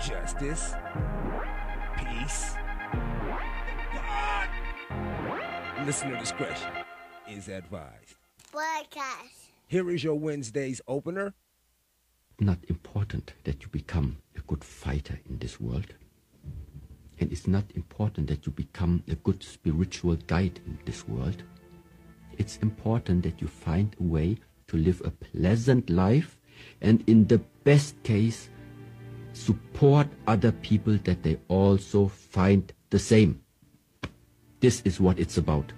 justice, peace, God. Listener discretion is advised. Broadcast. Here is your Wednesday's opener. not important that you become a good fighter in this world. And it's not important that you become a good spiritual guide in this world. It's important that you find a way to live a pleasant life and, in the best case, support other people that they also find the same. This is what it's about.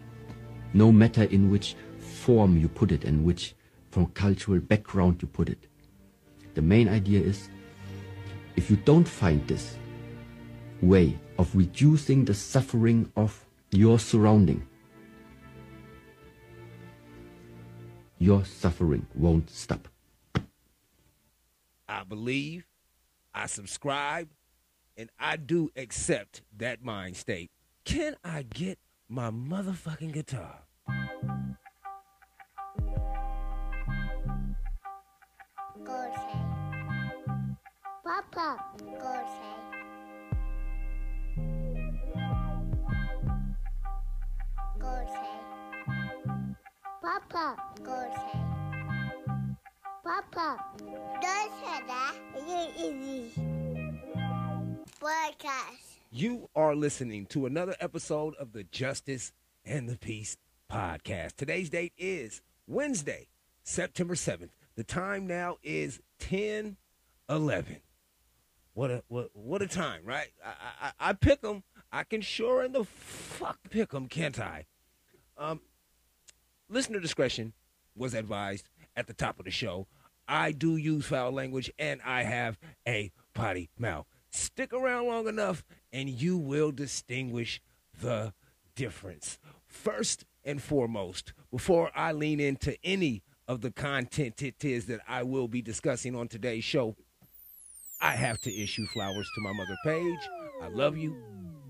No matter in which form you put it and which from cultural background you put it. The main idea is if you don't find this way of reducing the suffering of your surrounding, your suffering won't stop. I believe, I subscribe, and I do accept that mind state. Can I get my motherfucking guitar? Papa. Go say. Go say. Papa. Go say. Papa. Don't say that. You. Broadcast. You are listening to another episode of the Justice and the Peace podcast. Today's date is Wednesday, September 7th. The time now is 10 11. What a what, what a time, right? I, I, I pick them. I can sure in the fuck pick them, can't I? Um, listener discretion was advised at the top of the show. I do use foul language and I have a potty mouth. Stick around long enough and you will distinguish the difference. First and foremost, before I lean into any of the content it is that I will be discussing on today's show, I have to issue flowers to my mother, Paige. I love you.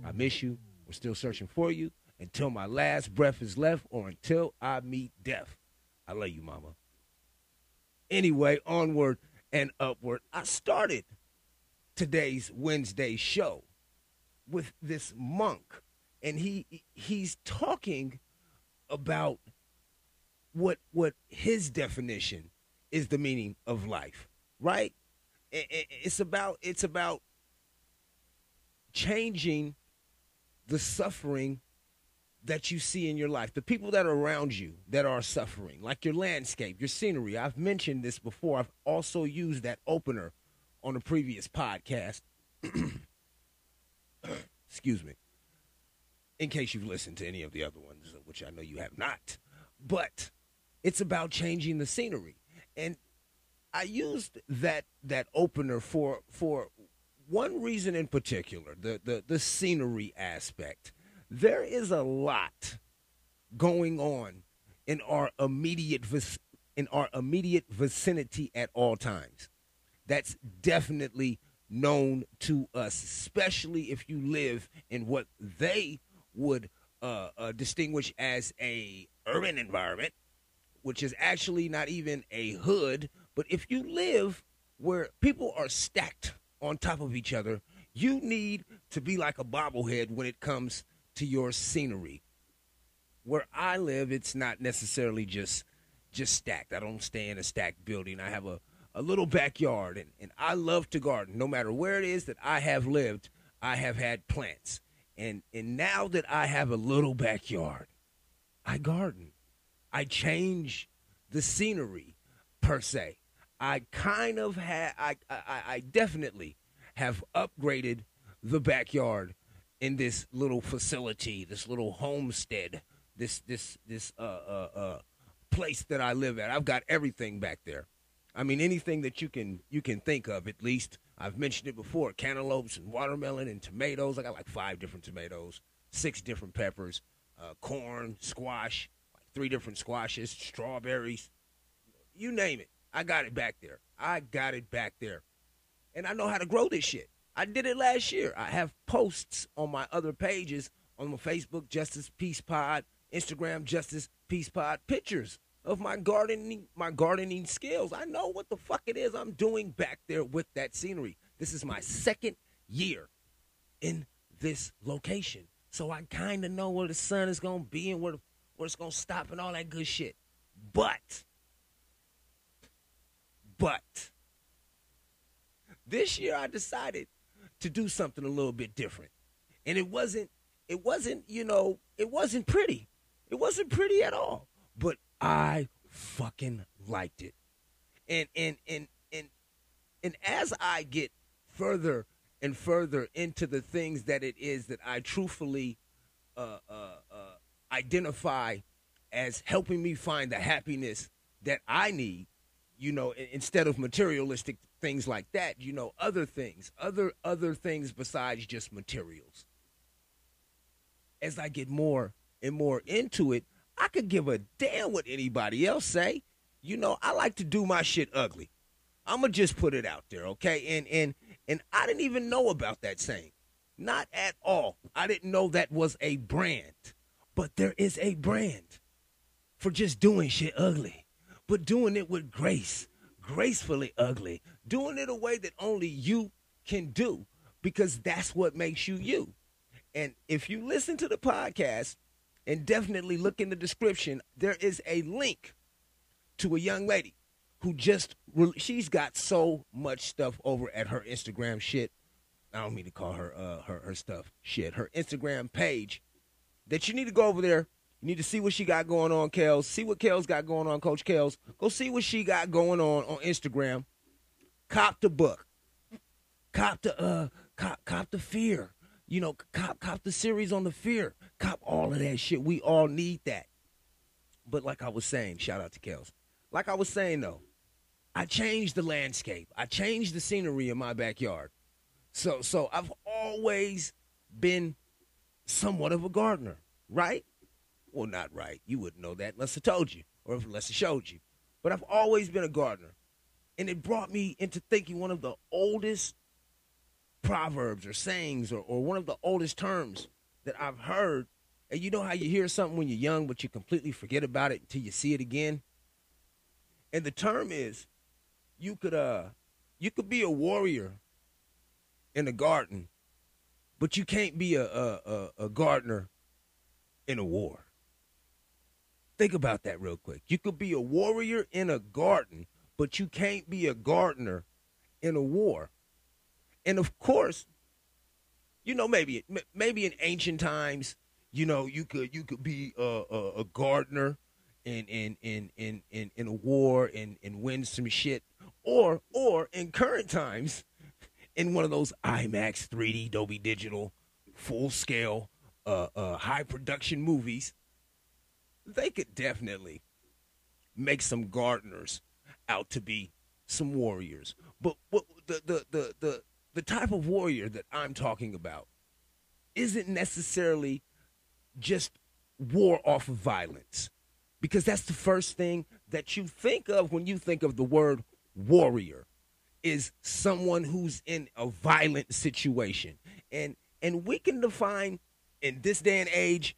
I miss you. We're still searching for you until my last breath is left or until I meet death. I love you, mama. Anyway, onward and upward. I started today's Wednesday show with this monk, and he he's talking about what what his definition is the meaning of life, right? It's about it's about changing the suffering that you see in your life, the people that are around you that are suffering, like your landscape, your scenery. I've mentioned this before. I've also used that opener on a previous podcast. Excuse me. In case you've listened to any of the other ones, which I know you have not. But it's about changing the scenery. And I used that that opener for for one reason in particular, the the, the scenery aspect. There is a lot going on in our immediate vic- in our immediate vicinity at all times. That's definitely known to us, especially if you live in what they would uh, uh, distinguish as a urban environment, which is actually not even a hood. But if you live where people are stacked on top of each other, you need to be like a bobblehead when it comes to your scenery. Where I live, it's not necessarily just just stacked. I don't stay in a stacked building. I have a, a little backyard and, and I love to garden. No matter where it is that I have lived, I have had plants. And and now that I have a little backyard, I garden. I change the scenery per se. I kind of have I, I I definitely have upgraded the backyard in this little facility, this little homestead, this this this uh uh uh place that I live at. I've got everything back there. I mean anything that you can you can think of at least. I've mentioned it before, cantaloupes and watermelon and tomatoes. I got like five different tomatoes, six different peppers, uh, corn, squash, like three different squashes, strawberries, you name it. I got it back there. I got it back there. And I know how to grow this shit. I did it last year. I have posts on my other pages on my Facebook, Justice Peace Pod, Instagram, Justice Peace Pod, pictures of my gardening, my gardening skills. I know what the fuck it is I'm doing back there with that scenery. This is my second year in this location. So I kind of know where the sun is going to be and where, where it's going to stop and all that good shit. But, but, this year I decided to do something a little bit different. And it wasn't, it wasn't, you know, it wasn't pretty. It wasn't pretty at all. But I fucking liked it. And, and, and, and, and as I get further and further into the things that it is that I truthfully uh, uh, uh, identify as helping me find the happiness that I need, you know, instead of materialistic things like that, you know, other things, other other things besides just materials. As I get more and more into it, I could give a damn what anybody else say. You know, I like to do my shit ugly. I'm gonna just put it out there, okay? And and and I didn't even know about that saying. Not at all. I didn't know that was a brand. But there is a brand for just doing shit ugly, but doing it with grace, gracefully ugly, doing it a way that only you can do because that's what makes you you. And if you listen to the podcast and definitely look in the description, there is a link to a young lady who just she's got so much stuff over at her Instagram shit. I don't mean to call her uh, her her stuff shit. Her Instagram page that you need to go over there. You need to see what she got going on, Kels. See what Kels got going on, Coach Kels. Go see what she got going on on Instagram. Cop the book. Cop the uh cop cop the fear. You know, cop cop the series on the fear. Cop all of that shit. We all need that. But like I was saying, shout out to Kels. Like I was saying though, I changed the landscape. I changed the scenery in my backyard. So so I've always been somewhat of a gardener, right? Well, not right. You wouldn't know that unless I told you or unless I showed you. But I've always been a gardener. And it brought me into thinking one of the oldest proverbs or sayings or, or one of the oldest terms that I've heard. And you know how you hear something when you're young, but you completely forget about it until you see it again? And the term is you could uh you could be a warrior in a garden, but you can't be a a, a, a gardener in a war. Think about that real quick. You could be a warrior in a garden, but you can't be a gardener in a war. And of course, you know, maybe maybe in ancient times, you know, you could you could be a, a, a gardener in in in in in in a war and and win some shit, or or in current times, in one of those IMAX 3D Dolby Digital full scale uh, uh, high production movies, they could definitely make some gardeners out to be some warriors. But what the the the the the type of warrior that I'm talking about isn't necessarily just war off of violence. Because that's the first thing that you think of when you think of the word warrior is someone who's in a violent situation. And and we can define in this day and age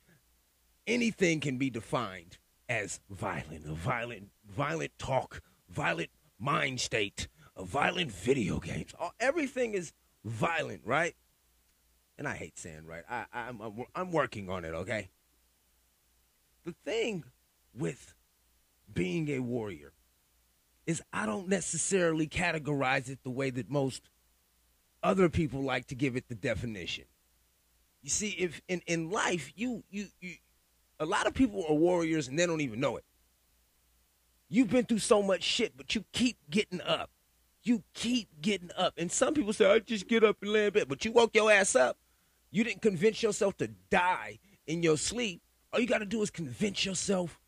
anything can be defined as violent. Violent violent talk violent mind state a violent video games everything is violent right and i hate saying right I, I'm, I'm, I'm working on it okay the thing with being a warrior is I don't necessarily categorize it the way that most other people like to give it the definition. You see, if in, in life you, you you a lot of people are warriors and they don't even know it. You've been through so much shit, but you keep getting up. You keep getting up. And some people say, I just get up and lay in bed. But you woke your ass up. You didn't convince yourself to die in your sleep. All you got to do is convince yourself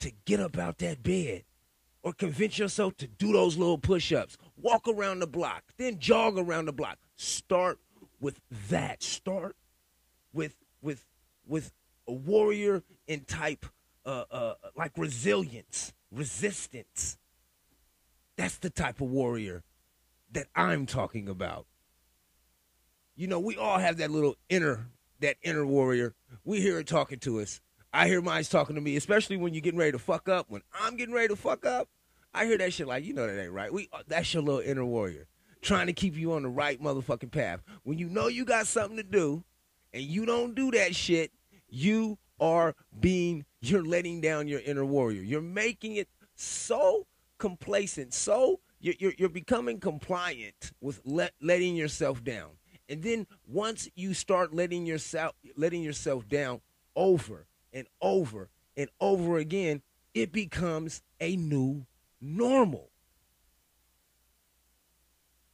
to get up out that bed or convince yourself to do those little push ups, walk around the block, then jog around the block. Start with that. Start with with with a warrior in type uh, uh, like resilience, resistance. That's the type of warrior that I'm talking about. You know, we all have that little inner that inner warrior. We hear it talking to us. I hear mine's talking to me, especially when you're getting ready to fuck up. When I'm getting ready to fuck up, I hear that shit like, you know that ain't right. We uh, that's your little inner warrior. trying to keep you on the right motherfucking path. When you know you got something to do and you don't do that shit, you are being, you're letting down your inner warrior. You're making it so complacent, so you're, you're, becoming compliant with let, letting yourself down. And then once you start letting yourself letting yourself down over and over and over again, it becomes a new normal.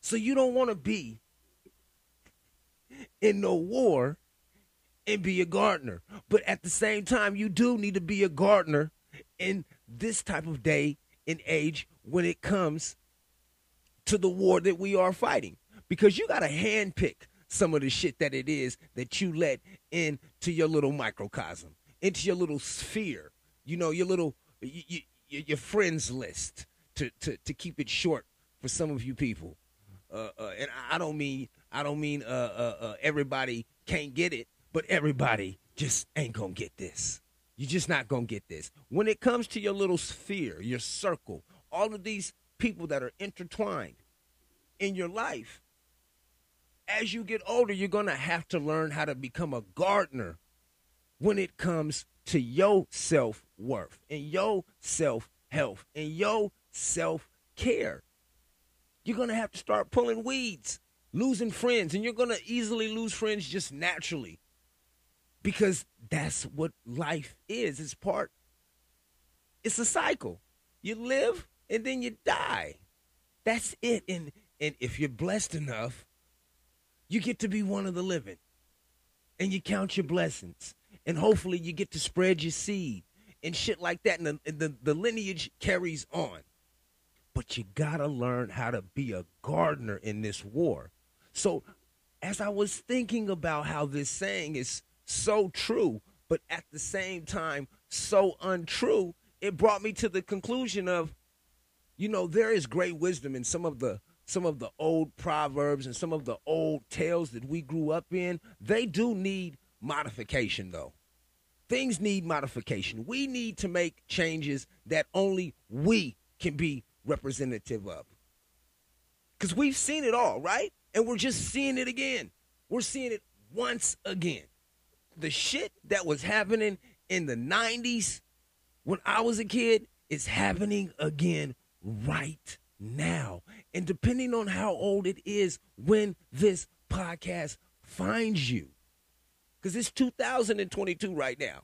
So you don't want to be in no war and be a gardener. But at the same time, you do need to be a gardener in this type of day and age when it comes to the war that we are fighting because you got to handpick some of the shit that it is that you let into your little microcosm, into your little sphere, you know, your little you, you, your friends list to, to to keep it short for some of you people. Uh, uh, and I don't mean I don't mean uh, uh, uh, everybody can't get it, but everybody just ain't gonna get this. You're just not gonna get this. When it comes to your little sphere, your circle, all of these people that are intertwined in your life. As you get older, you're to have to learn how to become a gardener when it comes to your self worth and your self health and your self care. You're to have to start pulling weeds, losing friends, and you're to easily lose friends just naturally because that's what life is. It's part, it's a cycle. You live and then you die. That's it. And and if you're blessed enough, you get to be one of the living. And you count your blessings. And hopefully you get to spread your seed and shit like that. And the, and the, the lineage carries on. But you gotta learn how to be a gardener in this war. So as I was thinking about how this saying is so true, but at the same time so untrue, it brought me to the conclusion of you know, there is great wisdom in some of the some of the old proverbs and some of the old tales that we grew up in. They do need modification though. Things need modification. We need to make changes that only we can be representative of. Cuz we've seen it all, right? And we're just seeing it again. We're seeing it once again. The shit that was happening in the 90s when I was a kid is happening again right now. And depending on how old it is when this podcast finds you, because it's 2022 right now.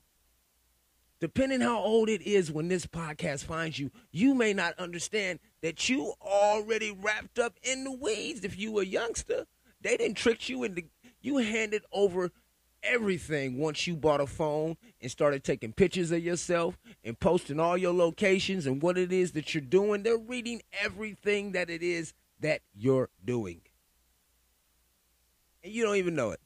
Depending how old it is when this podcast finds you, you may not understand that you already wrapped up in the weeds. If you were a youngster, they didn't trick you into you handed over everything once you bought a phone and started taking pictures of yourself and posting all your locations and what it is that you're doing. They're reading everything that it is that you're doing. And you don't even know it.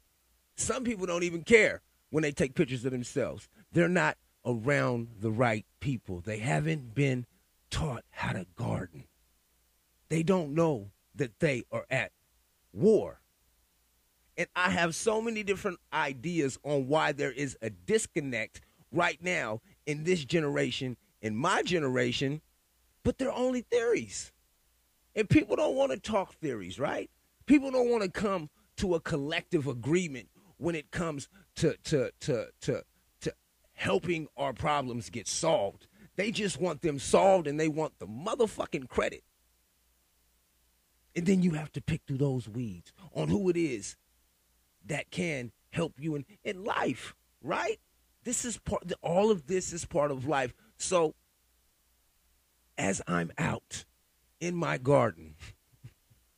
Some people don't even care when they take pictures of themselves. They're not around the right people. They haven't been taught how to garden. They don't know that they are at war and I have so many different ideas on why there is a disconnect right now in this generation, in my generation, but they're only theories. And people don't want to talk theories, right? People don't want to come to a collective agreement when it comes to to to to to helping our problems get solved. They just want them solved and they want the motherfucking credit. And then you have to pick through those weeds on who it is that can help you in, in life, right? This is part, all of this is part of life. So as I'm out in my garden,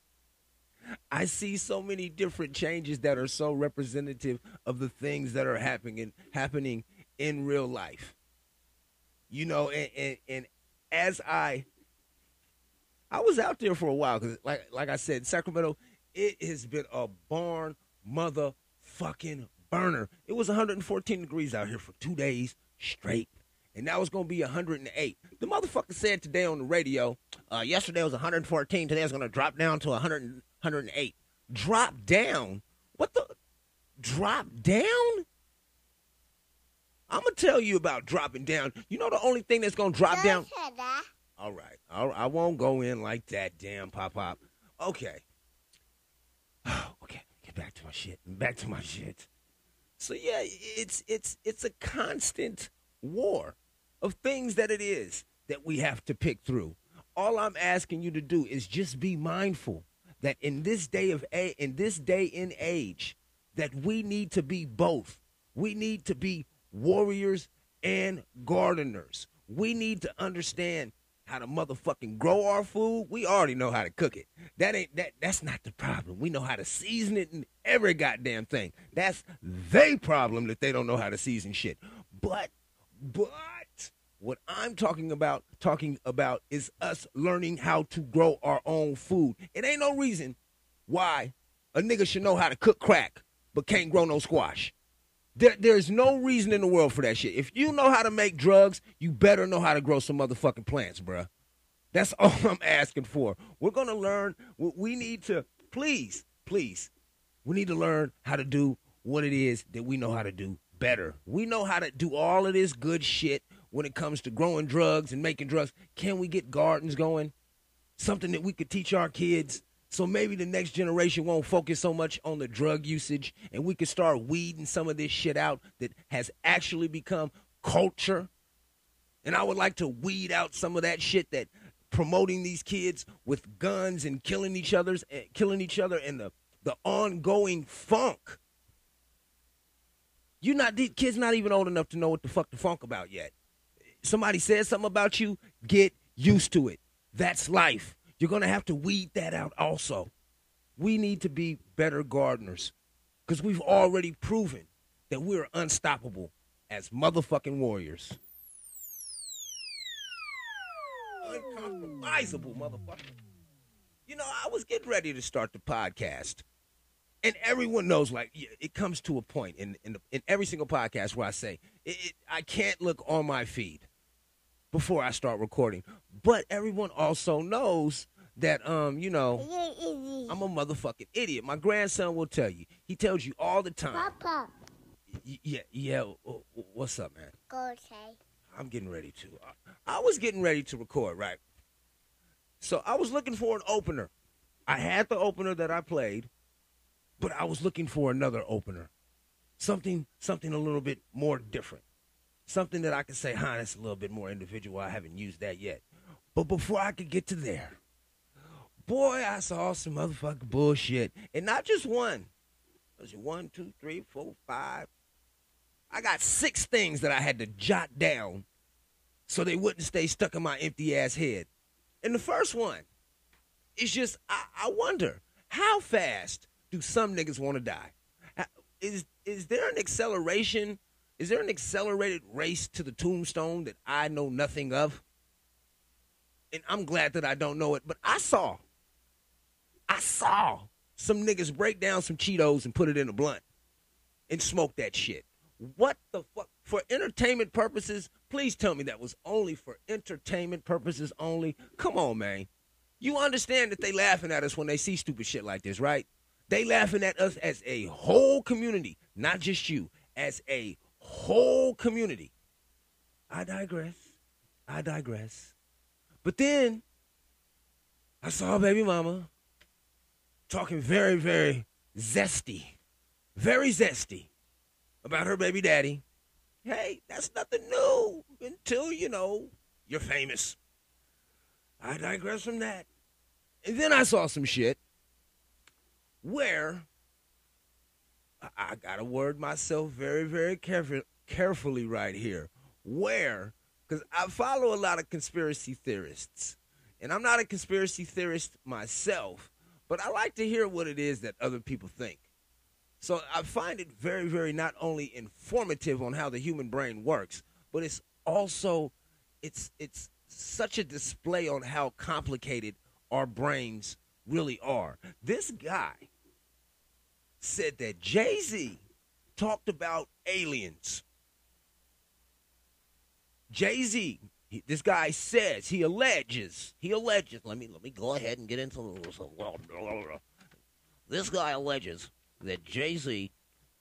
I see so many different changes that are so representative of the things that are happening happening in real life. You know, and, and, and as I I was out there for a while because, like like I said, Sacramento, it has been a barn motherfucking burner. It was 114 degrees out here for two days straight. And now it's going to be 108. The motherfucker said today on the radio, uh, yesterday was 114. Today it's going to drop down to 100, 108. Drop down? What the? Drop down? I'm going to tell you about dropping down. You know the only thing that's going to drop down? All right. I won't go in like that, damn pop pop. Okay. okay. My shit. Back to my shit. So yeah, it's it's it's a constant war of things that it is that we have to pick through. All I'm asking you to do is just be mindful that in this day of a in this day and age that we need to be both. We need to be warriors and gardeners. We need to understand how to motherfucking grow our food. We already know how to cook it. That ain't that that's not the problem. We know how to season it and every goddamn thing. That's they problem that they don't know how to season shit. But but what I'm talking about talking about is us learning how to grow our own food. It ain't no reason why a nigga should know how to cook crack but can't grow no squash. There, there's no reason in the world for that shit. If you know how to make drugs, you better know how to grow some motherfucking plants, bruh. That's all I'm asking for. We're gonna learn. What we need to, please, please, we need to learn how to do what it is that we know how to do better. We know how to do all of this good shit when it comes to growing drugs and making drugs. Can we get gardens going? Something that we could teach our kids so maybe the next generation won't focus so much on the drug usage and we could start weeding some of this shit out that has actually become culture. And I would like to weed out some of that shit that promoting these kids with guns and killing each other's eh, killing each other and the the ongoing funk. You're not these kids not even old enough to know what the fuck the funk about yet. Somebody says something about you, get used to it. That's life. You're going to have to weed that out also. We need to be better gardeners because we've already proven that we're unstoppable as motherfucking warriors. Uncompromisable, motherfucker. You know, I was getting ready to start the podcast. And everyone knows, like, it comes to a point in in, the, in every single podcast where I say, it, it, I can't look on my feed before I start recording. But everyone also knows that um, you know, I'm a motherfucking idiot. My grandson will tell you. He tells you all the time. Papa. Y- yeah, yeah. What's up, man? Go say. I'm getting ready to. I, I was getting ready to record, right? So I was looking for an opener. I had the opener that I played, but I was looking for another opener. Something something a little bit more different something that I can say, huh, that's a little bit more individual. I haven't used that yet. But before I could get to there, boy, I saw some motherfucking bullshit. And not just one. Was it one, two, three, four, five? I got six things that I had to jot down so they wouldn't stay stuck in my empty ass head. And the first one is just, I, I wonder, how fast do some niggas want to die? Is is there an acceleration is there an accelerated race to the tombstone that I know nothing of? And I'm glad that I don't know it, but I saw, I saw some niggas break down some Cheetos and put it in a blunt and smoke that shit. What the fuck? For entertainment purposes, please tell me that was only for entertainment purposes only. Come on, man. You understand that they laughing at us when they see stupid shit like this, right? They laughing at us as a whole community, not just you, as a whole community. I digress. I digress. But then I saw baby mama talking very, very zesty, very zesty about her baby daddy. Hey, that's nothing new until, you know, you're famous. I digress from that. And then I saw some shit where I gotta word myself very, very careful, carefully right here. Where? Because I follow a lot of conspiracy theorists, and I'm not a conspiracy theorist myself, but I like to hear what it is that other people think. So I find it very, very not only informative on how the human brain works, but it's also it's it's such a display on how complicated our brains really are. This guy said that Jay Z talked about aliens. Jay Z, this guy says he alleges. He alleges. Let me let me go ahead and get into this. This guy alleges that Jay Z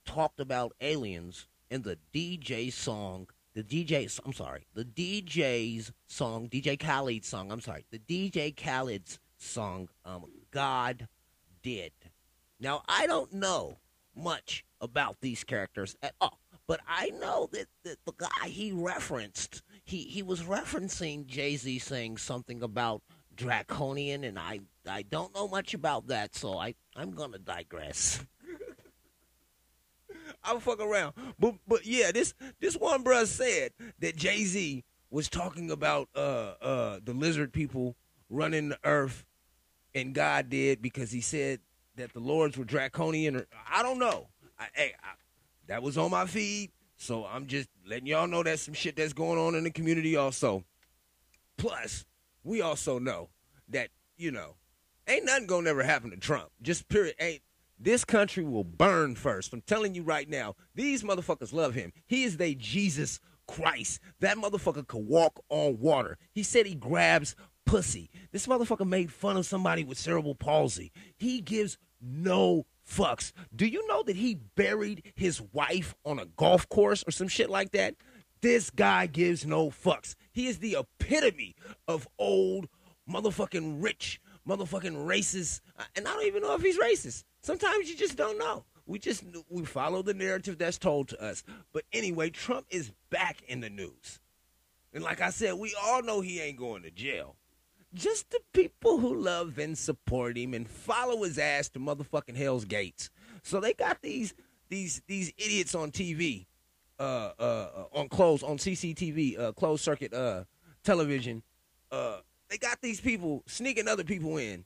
talked about aliens in the DJ song. The DJ, I'm sorry, the DJ's song, DJ Khaled's song. I'm sorry, the DJ Khaled's song. Um, God did. Now, I don't know much about these characters at all. But I know that, that the guy he referenced, he, he was referencing Jay Z saying something about draconian, and I I don't know much about that, so I I'm gonna digress. I'll fuck around, but but yeah, this this one bruh said that Jay Z was talking about uh uh the lizard people running the earth, and God did because he said that the lords were draconian, or I don't know. I, hey, I, that was on my feed, so I'm just letting y'all know that's some shit that's going on in the community also. Plus, we also know that, you know, ain't nothing gonna never happen to Trump. Just period. Ain't this country will burn first. I'm telling you right now, these motherfuckers love him. He is their Jesus Christ. That motherfucker could walk on water. He said he grabs pussy. This motherfucker made fun of somebody with cerebral palsy. He gives no fucks. Do you know that he buried his wife on a golf course or some shit like that? This guy gives no fucks. He is the epitome of old motherfucking rich motherfucking racist. Uh, and I don't even know if he's racist. Sometimes you just don't know. We just we follow the narrative that's told to us. But anyway, Trump is back in the news. And like I said, we all know he ain't going to jail. Just the people who love and support him and follow his ass to motherfucking Hell's Gates. So they got these these these idiots on TV, uh, uh, uh, on closed on CCTV, uh, closed circuit uh, television. Uh, they got these people sneaking other people in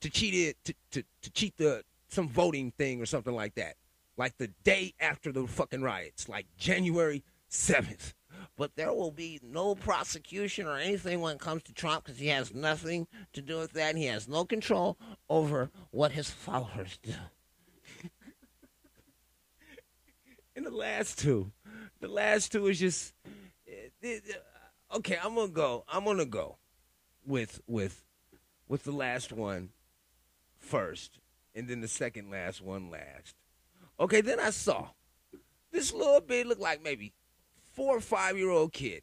to cheat it to, to, to cheat the some voting thing or something like that. Like the day after the fucking riots, like January 7th. But there will be no prosecution or anything when it comes to Trump because he has nothing to do with that. he has no control over what his followers do. and the last two, the last two is just eh, okay. I'm gonna go. I'm gonna go with with with the last one first, and then the second last one last. Okay, then I saw this little bit looked like maybe four or five year old kid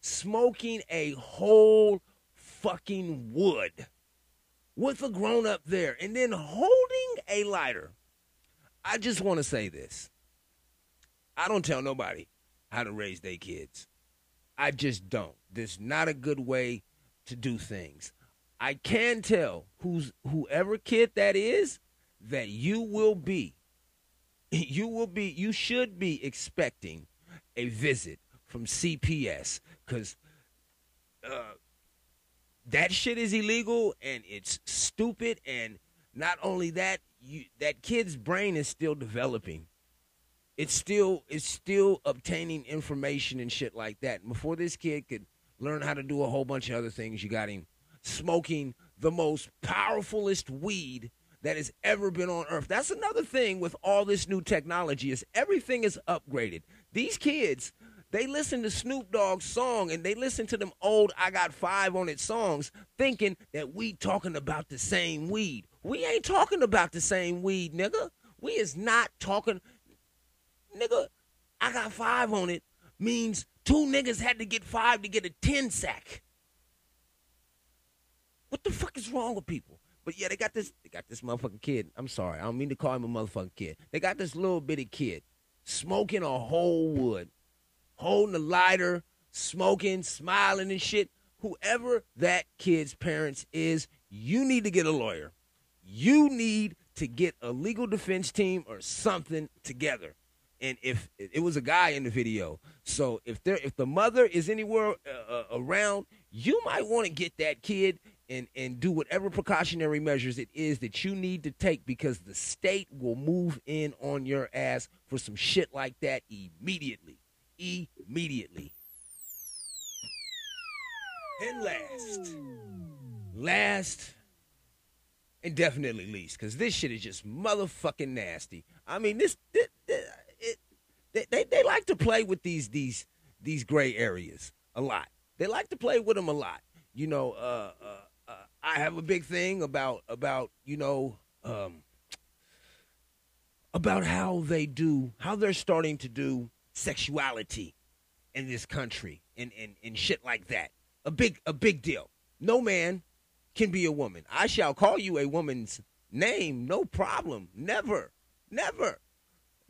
smoking a whole fucking wood with a grown up there and then holding a lighter. I just want to say this. I don't tell nobody how to raise their kids. I just don't. There's not a good way to do things. I can tell who's whoever kid that is that you will be you will be you should be expecting a visit from CPS cuz uh, that shit is illegal and it's stupid and not only that you that kid's brain is still developing it's still it's still obtaining information and shit like that before this kid could learn how to do a whole bunch of other things. You got him smoking the most powerfulest weed that has ever been on earth. That's another thing with all this new technology is everything is upgraded. These kids, they listen to Snoop Dogg's song and they listen to them old I Got Five on It songs thinking that we talking about the same weed. We ain't talking about the same weed, nigga. We is not talking nigga, I got five on it means Two niggas had to get five to get a 10 sack. What the fuck is wrong with people? But yeah, they got this they got this motherfucking kid. I'm sorry, I don't mean to call him a motherfucking kid. They got this little bitty kid smoking a whole wood, holding a lighter, smoking, smiling and shit. Whoever that kid's parents is, you need to get a lawyer. You need to get a legal defense team or something together and if it was a guy in the video, so if there if the mother is anywhere uh, uh around, you might want to get that kid and and do whatever precautionary measures it is that you need to take because the state will move in on your ass for some shit like that immediately, immediately. And last, last, and definitely least, because this shit is just motherfucking nasty. I mean, this, this, this they, they, they like to play with these these these gray areas a lot. They like to play with them a lot. You know, uh, uh, I have a big thing about about you know um, about how they do how they're starting to do sexuality in this country and, and, and shit like that. A big a big deal. No man can be a woman. I shall call you a woman's name, no problem. Never. Never.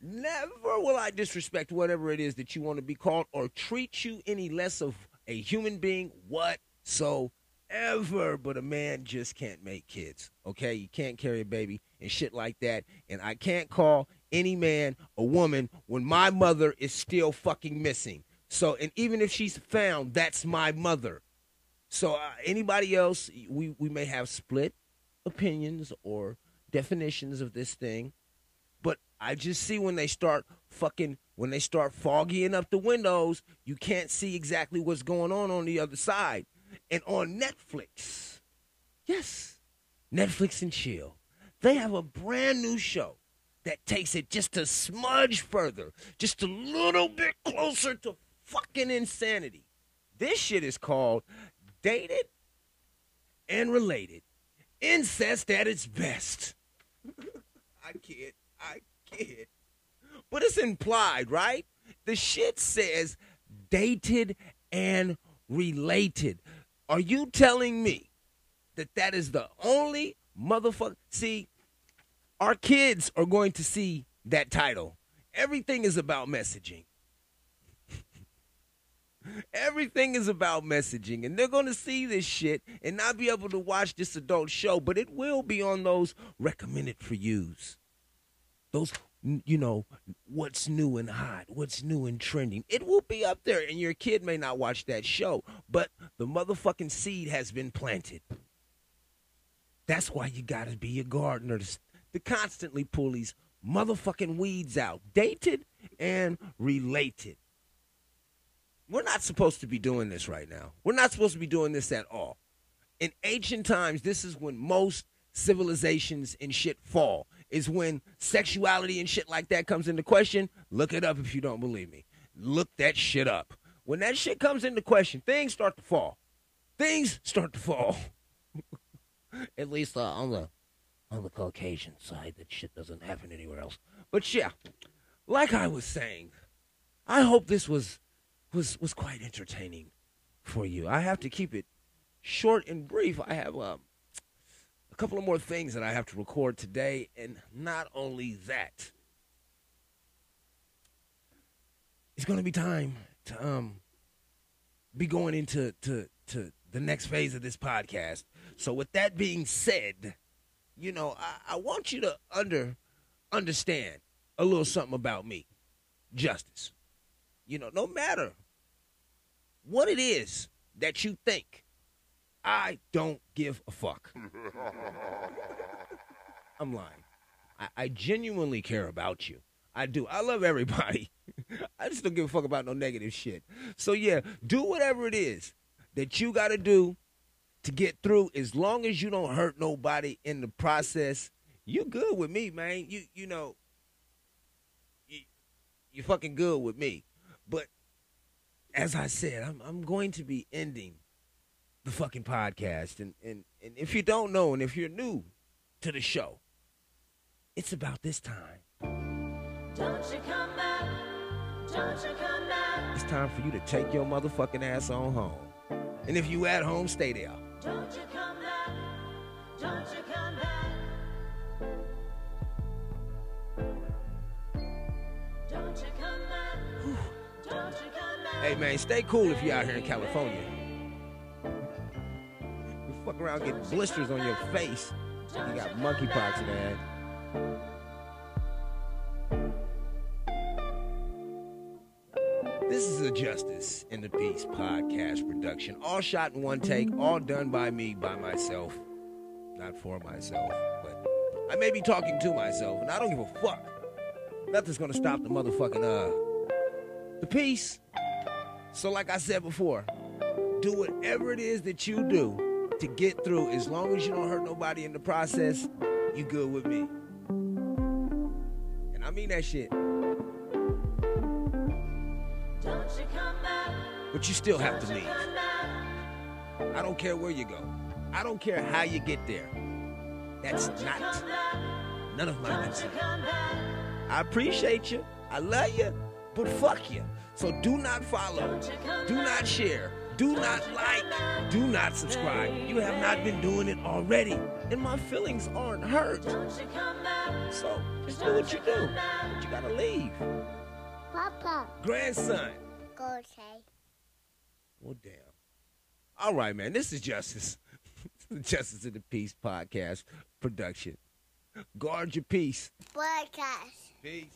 Never will I disrespect whatever it is that you want to be called or treat you any less of a human being whatsoever. Ever but a man just can't make kids, okay? You can't carry a baby and shit like that. And I can't call any man a woman when my mother is still fucking missing. So, and even if she's found, that's my mother. So, uh, anybody else, we, we may have split opinions or definitions of this thing. But I just see when they start fucking, when they start foggying up the windows, you can't see exactly what's going on on the other side. And on Netflix, yes, Netflix and Chill, they have a brand new show that takes it just a smudge further, just a little bit closer to fucking insanity. This shit is called Dated and Related. Incest at its best. I kid. I kid. But it's implied, right? The shit says dated and related. Are you telling me that that is the only motherfucker? See, our kids are going to see that title. Everything is about messaging. Everything is about messaging, and they're going to see this shit and not be able to watch this adult show, but it will be on those recommended for yous. Those, you know, what's new and hot, what's new and trending. It will be up there, and your kid may not watch that show, but the motherfucking seed has been planted. That's why you got to be a gardener to, to constantly pull these motherfucking weeds out, dated and related. We're not supposed to be doing this right now. We're not supposed to be doing this at all. In ancient times, this is when most civilizations and shit fall. Is when sexuality and shit like that comes into question. Look it up if you don't believe me. Look that shit up. When that shit comes into question, things start to fall. Things start to fall. at least uh, on the on the Caucasian side, that shit doesn't happen anywhere else. But yeah, like I was saying, I hope this was was was quite entertaining for you. I have to keep it short and brief. I have um, a couple of more things that I have to record today, and not only that, it's going to be time to um be going into to to the next phase of this podcast. So, with that being said, you know, I, I want you to under understand a little something about me, Justice. You know, no matter what it is that you think, I don't give a fuck. I'm lying. I, I genuinely care about you. I do. I love everybody. I just don't give a fuck about no negative shit. So yeah, do whatever it is that you got to do to get through. As long as you don't hurt nobody in the process, you good with me, man. You you know, you you fucking good with me. But as I said, I'm I'm going to be ending the fucking podcast, and and and if you don't know, and if you're new to the show, it's about this time. It's time for you to take your motherfucking ass on home. And if you at home, stay there. Don't you come back? Don't you come back? Don't you come back? Don't you come back? Hey man, stay cool if you're out here in California. You fuck around getting blisters on your face. You got monkeypox, man. This is a Justice in the Peace podcast production. All shot in one take, all done by me, by myself. Not for myself, but I may be talking to myself, and I don't give a fuck. Nothing's gonna stop the motherfucking, uh, the peace. So, like I said before, do whatever it is that you do to get through. As long as you don't hurt nobody in the process, you good with me. And I mean that shit. But you still have to leave. I don't care where you go. I don't care how you get there. That's not none of my concern. I appreciate you. I love you. But fuck you. So do not follow. Do not share. Do not like. Do not subscribe. You have not been doing it already. And my feelings aren't hurt. So just do what you do. But you gotta leave. Papa, Grandson. Go say. Well, damn. All right, man. This is Justice. Justice of the Peace podcast production. Guard your peace. Broadcast. Peace.